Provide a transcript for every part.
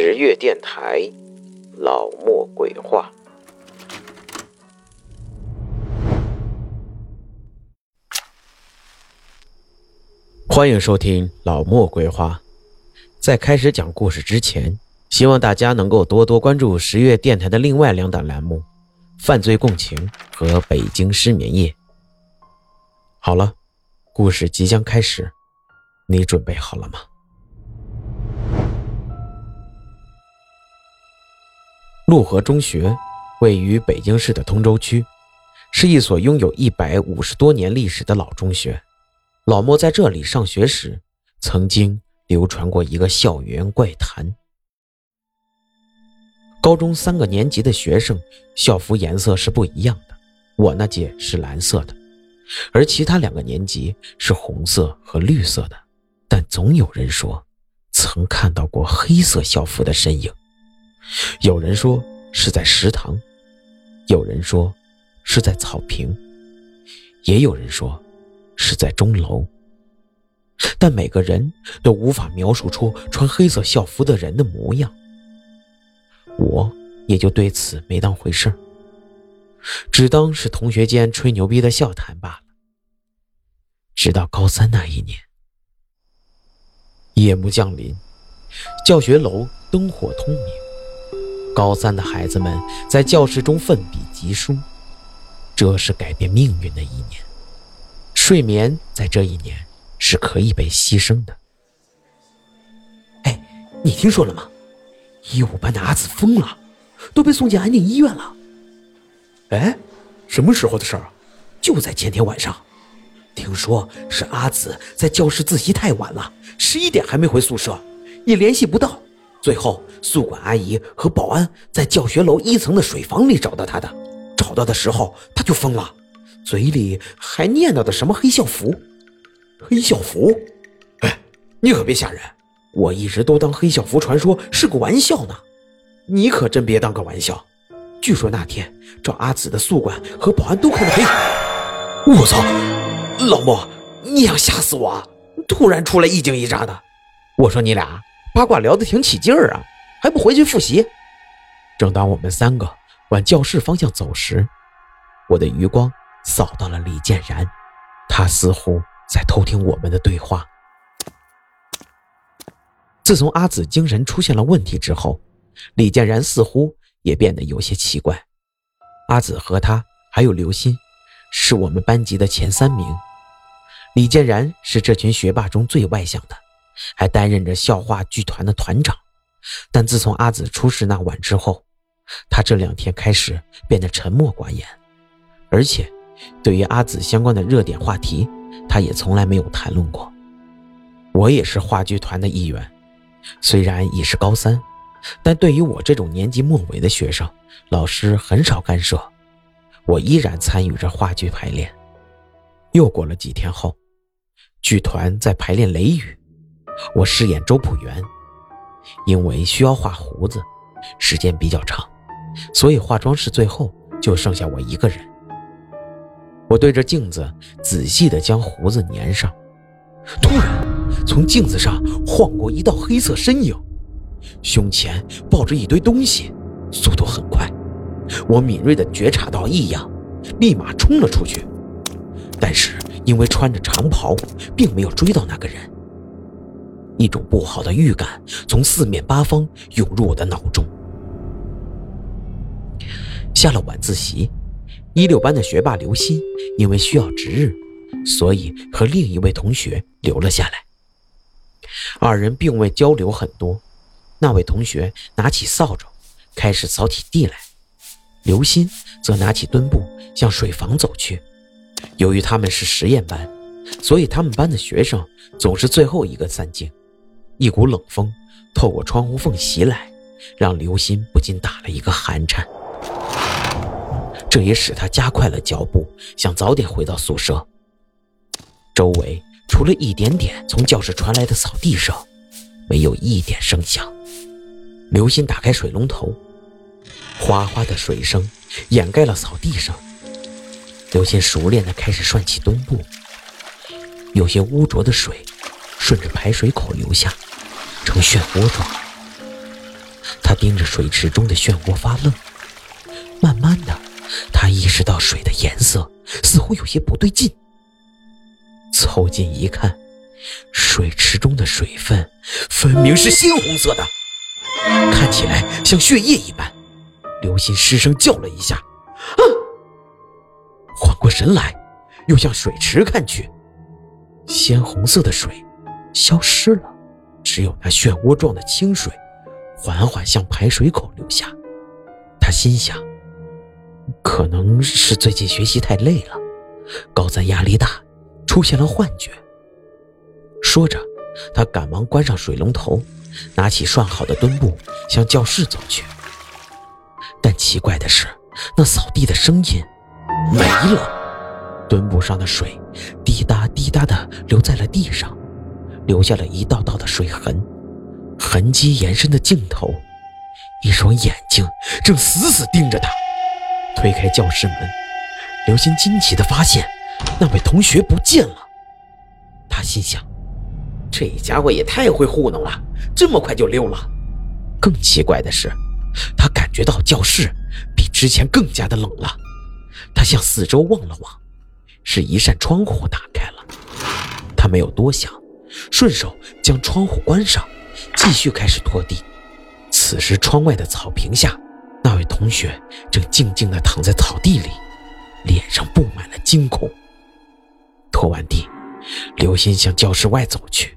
十月电台，老莫鬼话。欢迎收听老莫鬼话。在开始讲故事之前，希望大家能够多多关注十月电台的另外两档栏目《犯罪共情》和《北京失眠夜》。好了，故事即将开始，你准备好了吗？陆河中学位于北京市的通州区，是一所拥有一百五十多年历史的老中学。老莫在这里上学时，曾经流传过一个校园怪谈：高中三个年级的学生校服颜色是不一样的，我那届是蓝色的，而其他两个年级是红色和绿色的。但总有人说，曾看到过黑色校服的身影。有人说是在食堂，有人说是在草坪，也有人说是在钟楼，但每个人都无法描述出穿黑色校服的人的模样。我也就对此没当回事只当是同学间吹牛逼的笑谈罢了。直到高三那一年，夜幕降临，教学楼灯火通明。高三的孩子们在教室中奋笔疾书，这是改变命运的一年。睡眠在这一年是可以被牺牲的。哎，你听说了吗？一五班的阿紫疯了，都被送进安定医院了。哎，什么时候的事儿啊？就在前天晚上。听说是阿紫在教室自习太晚了，十一点还没回宿舍，也联系不到。最后，宿管阿姨和保安在教学楼一层的水房里找到他的。找到的时候，他就疯了，嘴里还念叨的什么黑校服。黑校服？哎，你可别吓人！我一直都当黑校服传说是个玩笑呢。你可真别当个玩笑。据说那天找阿紫的宿管和保安都看到黑。我操！老莫，你想吓死我？突然出来一惊一乍的。我说你俩。八卦聊得挺起劲儿啊，还不回去复习？正当我们三个往教室方向走时，我的余光扫到了李建然，他似乎在偷听我们的对话。自从阿紫精神出现了问题之后，李建然似乎也变得有些奇怪。阿紫和他还有刘鑫，是我们班级的前三名。李建然是这群学霸中最外向的。还担任着校话剧团的团长，但自从阿紫出事那晚之后，他这两天开始变得沉默寡言，而且对于阿紫相关的热点话题，他也从来没有谈论过。我也是话剧团的一员，虽然已是高三，但对于我这种年级末尾的学生，老师很少干涉，我依然参与着话剧排练。又过了几天后，剧团在排练《雷雨》。我饰演周朴园，因为需要画胡子，时间比较长，所以化妆室最后就剩下我一个人。我对着镜子仔细地将胡子粘上，突然从镜子上晃过一道黑色身影，胸前抱着一堆东西，速度很快。我敏锐地觉察到异样，立马冲了出去，但是因为穿着长袍，并没有追到那个人。一种不好的预感从四面八方涌入我的脑中。下了晚自习，一六班的学霸刘鑫因为需要值日，所以和另一位同学留了下来。二人并未交流很多。那位同学拿起扫帚，开始扫起地来；刘鑫则拿起墩布向水房走去。由于他们是实验班，所以他们班的学生总是最后一个散尽。一股冷风透过窗户缝袭来，让刘鑫不禁打了一个寒颤。这也使他加快了脚步，想早点回到宿舍。周围除了一点点从教室传来的扫地声，没有一点声响。刘鑫打开水龙头，哗哗的水声掩盖了扫地声。刘鑫熟练地开始涮起墩布，有些污浊的水顺着排水口流下。成漩涡状，他盯着水池中的漩涡发愣。慢慢的，他意识到水的颜色似乎有些不对劲。凑近一看，水池中的水分分明是鲜红色的，看起来像血液一般。刘鑫失声叫了一下：“啊！”缓过神来，又向水池看去，鲜红色的水消失了，只有那漩涡状的清水缓缓向排水口流下。他心想。可能是最近学习太累了，高三压力大，出现了幻觉。说着，他赶忙关上水龙头，拿起涮好的墩布向教室走去。但奇怪的是，那扫地的声音没了，墩布上的水滴答滴答地流在了地上，留下了一道道的水痕，痕迹延伸的尽头，一双眼睛正死死盯着他。推开教室门，刘鑫惊奇地发现，那位同学不见了。他心想：这家伙也太会糊弄了，这么快就溜了。更奇怪的是，他感觉到教室比之前更加的冷了。他向四周望了望，是一扇窗户打开了。他没有多想，顺手将窗户关上，继续开始拖地。此时，窗外的草坪下。那位同学正静静地躺在草地里，脸上布满了惊恐。拖完地，刘鑫向教室外走去。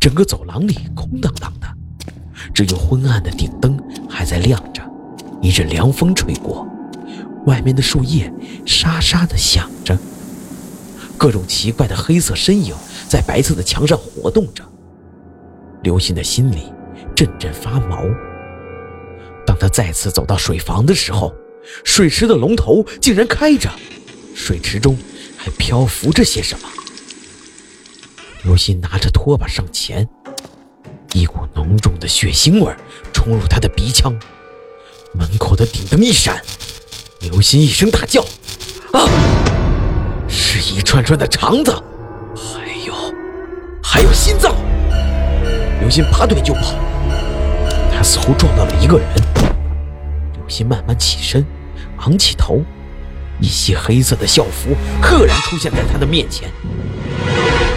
整个走廊里空荡荡的，只有昏暗的顶灯还在亮着。一阵凉风吹过，外面的树叶沙沙地响着。各种奇怪的黑色身影在白色的墙上活动着。刘鑫的心里阵阵发毛。当他再次走到水房的时候，水池的龙头竟然开着，水池中还漂浮着些什么。刘鑫拿着拖把上前，一股浓重的血腥味冲入他的鼻腔。门口的顶灯一闪，刘鑫一声大叫：“啊！”是一串串的肠子，还有，还有心脏。刘鑫拔腿就跑。他似乎撞到了一个人，刘鑫慢慢起身，昂起头，一袭黑色的校服赫然出现在他的面前。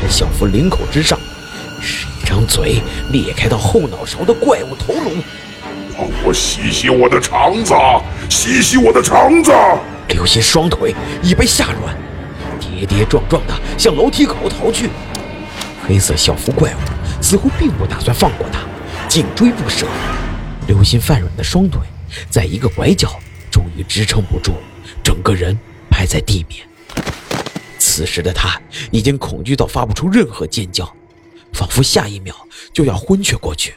校服领口之上是一张嘴裂开到后脑勺的怪物头颅。帮我洗洗我的肠子，洗洗我的肠子！刘鑫双腿已被吓软，跌跌撞撞的向楼梯口逃去。黑色校服怪物似乎并不打算放过他。紧追不舍，刘鑫泛软的双腿在一个拐角终于支撑不住，整个人拍在地面。此时的他已经恐惧到发不出任何尖叫，仿佛下一秒就要昏厥过去。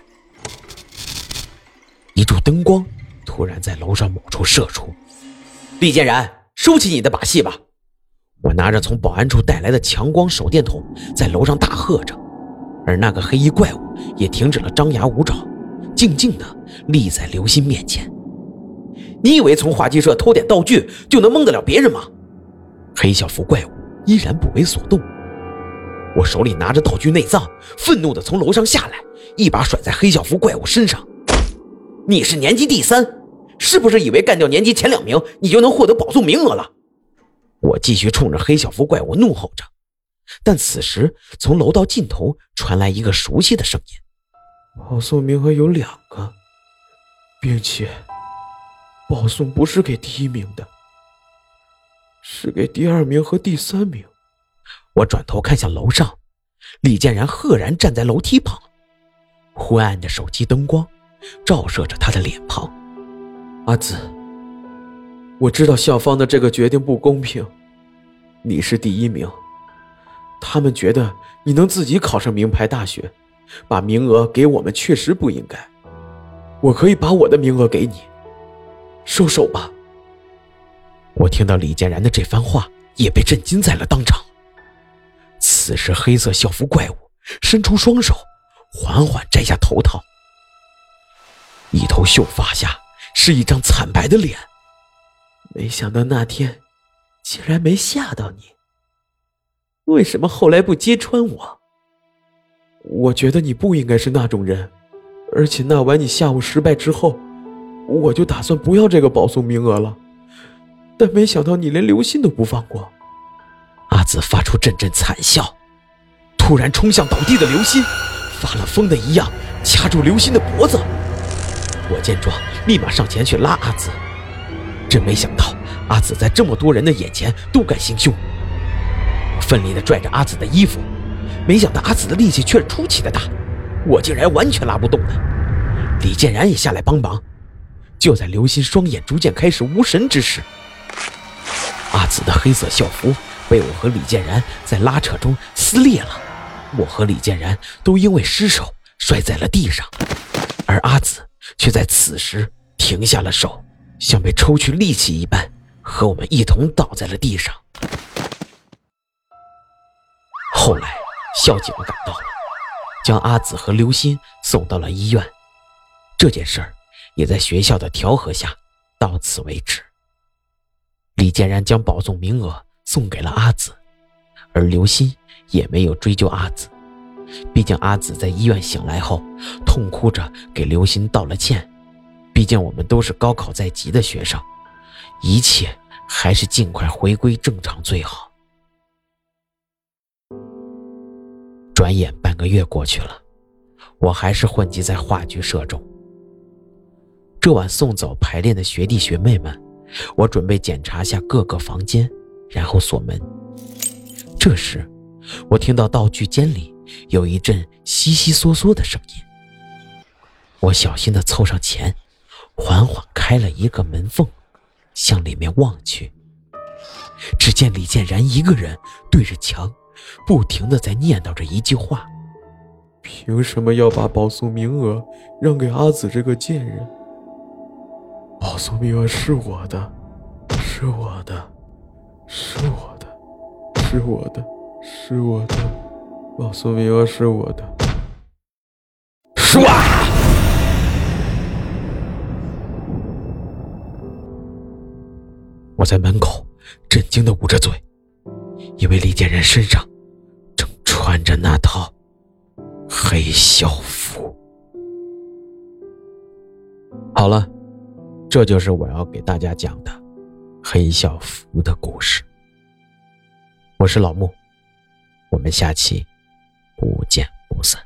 一柱灯光突然在楼上某处射出，厉建然，收起你的把戏吧！我拿着从保安处带来的强光手电筒，在楼上大喝着。而那个黑衣怪物也停止了张牙舞爪，静静地立在刘鑫面前。你以为从话剧社偷点道具就能蒙得了别人吗？黑校服怪物依然不为所动。我手里拿着道具内脏，愤怒地从楼上下来，一把甩在黑校服怪物身上。你是年级第三，是不是以为干掉年级前两名，你就能获得保送名额了？我继续冲着黑小福怪物怒吼着。但此时，从楼道尽头传来一个熟悉的声音：“保送名额有两个，并且保送不是给第一名的，是给第二名和第三名。”我转头看向楼上，李建然赫然站在楼梯旁，昏暗的手机灯光照射着他的脸庞。阿紫，我知道校方的这个决定不公平，你是第一名。他们觉得你能自己考上名牌大学，把名额给我们确实不应该。我可以把我的名额给你，收手吧。我听到李建然的这番话，也被震惊在了当场。此时，黑色校服怪物伸出双手，缓缓摘下头套，一头秀发下是一张惨白的脸。没想到那天，竟然没吓到你。为什么后来不揭穿我？我觉得你不应该是那种人，而且那晚你下午失败之后，我就打算不要这个保送名额了。但没想到你连刘鑫都不放过。阿紫发出阵阵惨笑，突然冲向倒地的刘鑫，发了疯的一样掐住刘鑫的脖子。我见状，立马上前去拉阿紫。真没想到，阿紫在这么多人的眼前都敢行凶。我奋力地拽着阿紫的衣服，没想到阿紫的力气却出奇的大，我竟然完全拉不动她。李建然也下来帮忙。就在刘鑫双眼逐渐开始无神之时，阿紫的黑色校服被我和李建然在拉扯中撕裂了，我和李建然都因为失手摔在了地上，而阿紫却在此时停下了手，像被抽去力气一般，和我们一同倒在了地上。后来校警赶到了，将阿紫和刘鑫送到了医院。这件事儿也在学校的调和下到此为止。李建然将保送名额送给了阿紫，而刘鑫也没有追究阿紫。毕竟阿紫在医院醒来后，痛哭着给刘鑫道了歉。毕竟我们都是高考在即的学生，一切还是尽快回归正常最好。转眼半个月过去了，我还是混迹在话剧社中。这晚送走排练的学弟学妹们，我准备检查下各个房间，然后锁门。这时，我听到道具间里有一阵悉悉嗦嗦的声音。我小心地凑上前，缓缓开了一个门缝，向里面望去。只见李建然一个人对着墙，不停的在念叨着一句话：“凭什么要把保送名额让给阿紫这个贱人？”保送名额是我的，是我的，是我的，是我的，是我的，保送名额是我的。我在门口震惊的捂着嘴，因为李建仁身上正穿着那套黑校服。好了。这就是我要给大家讲的黑校服的故事。我是老穆，我们下期不见不散。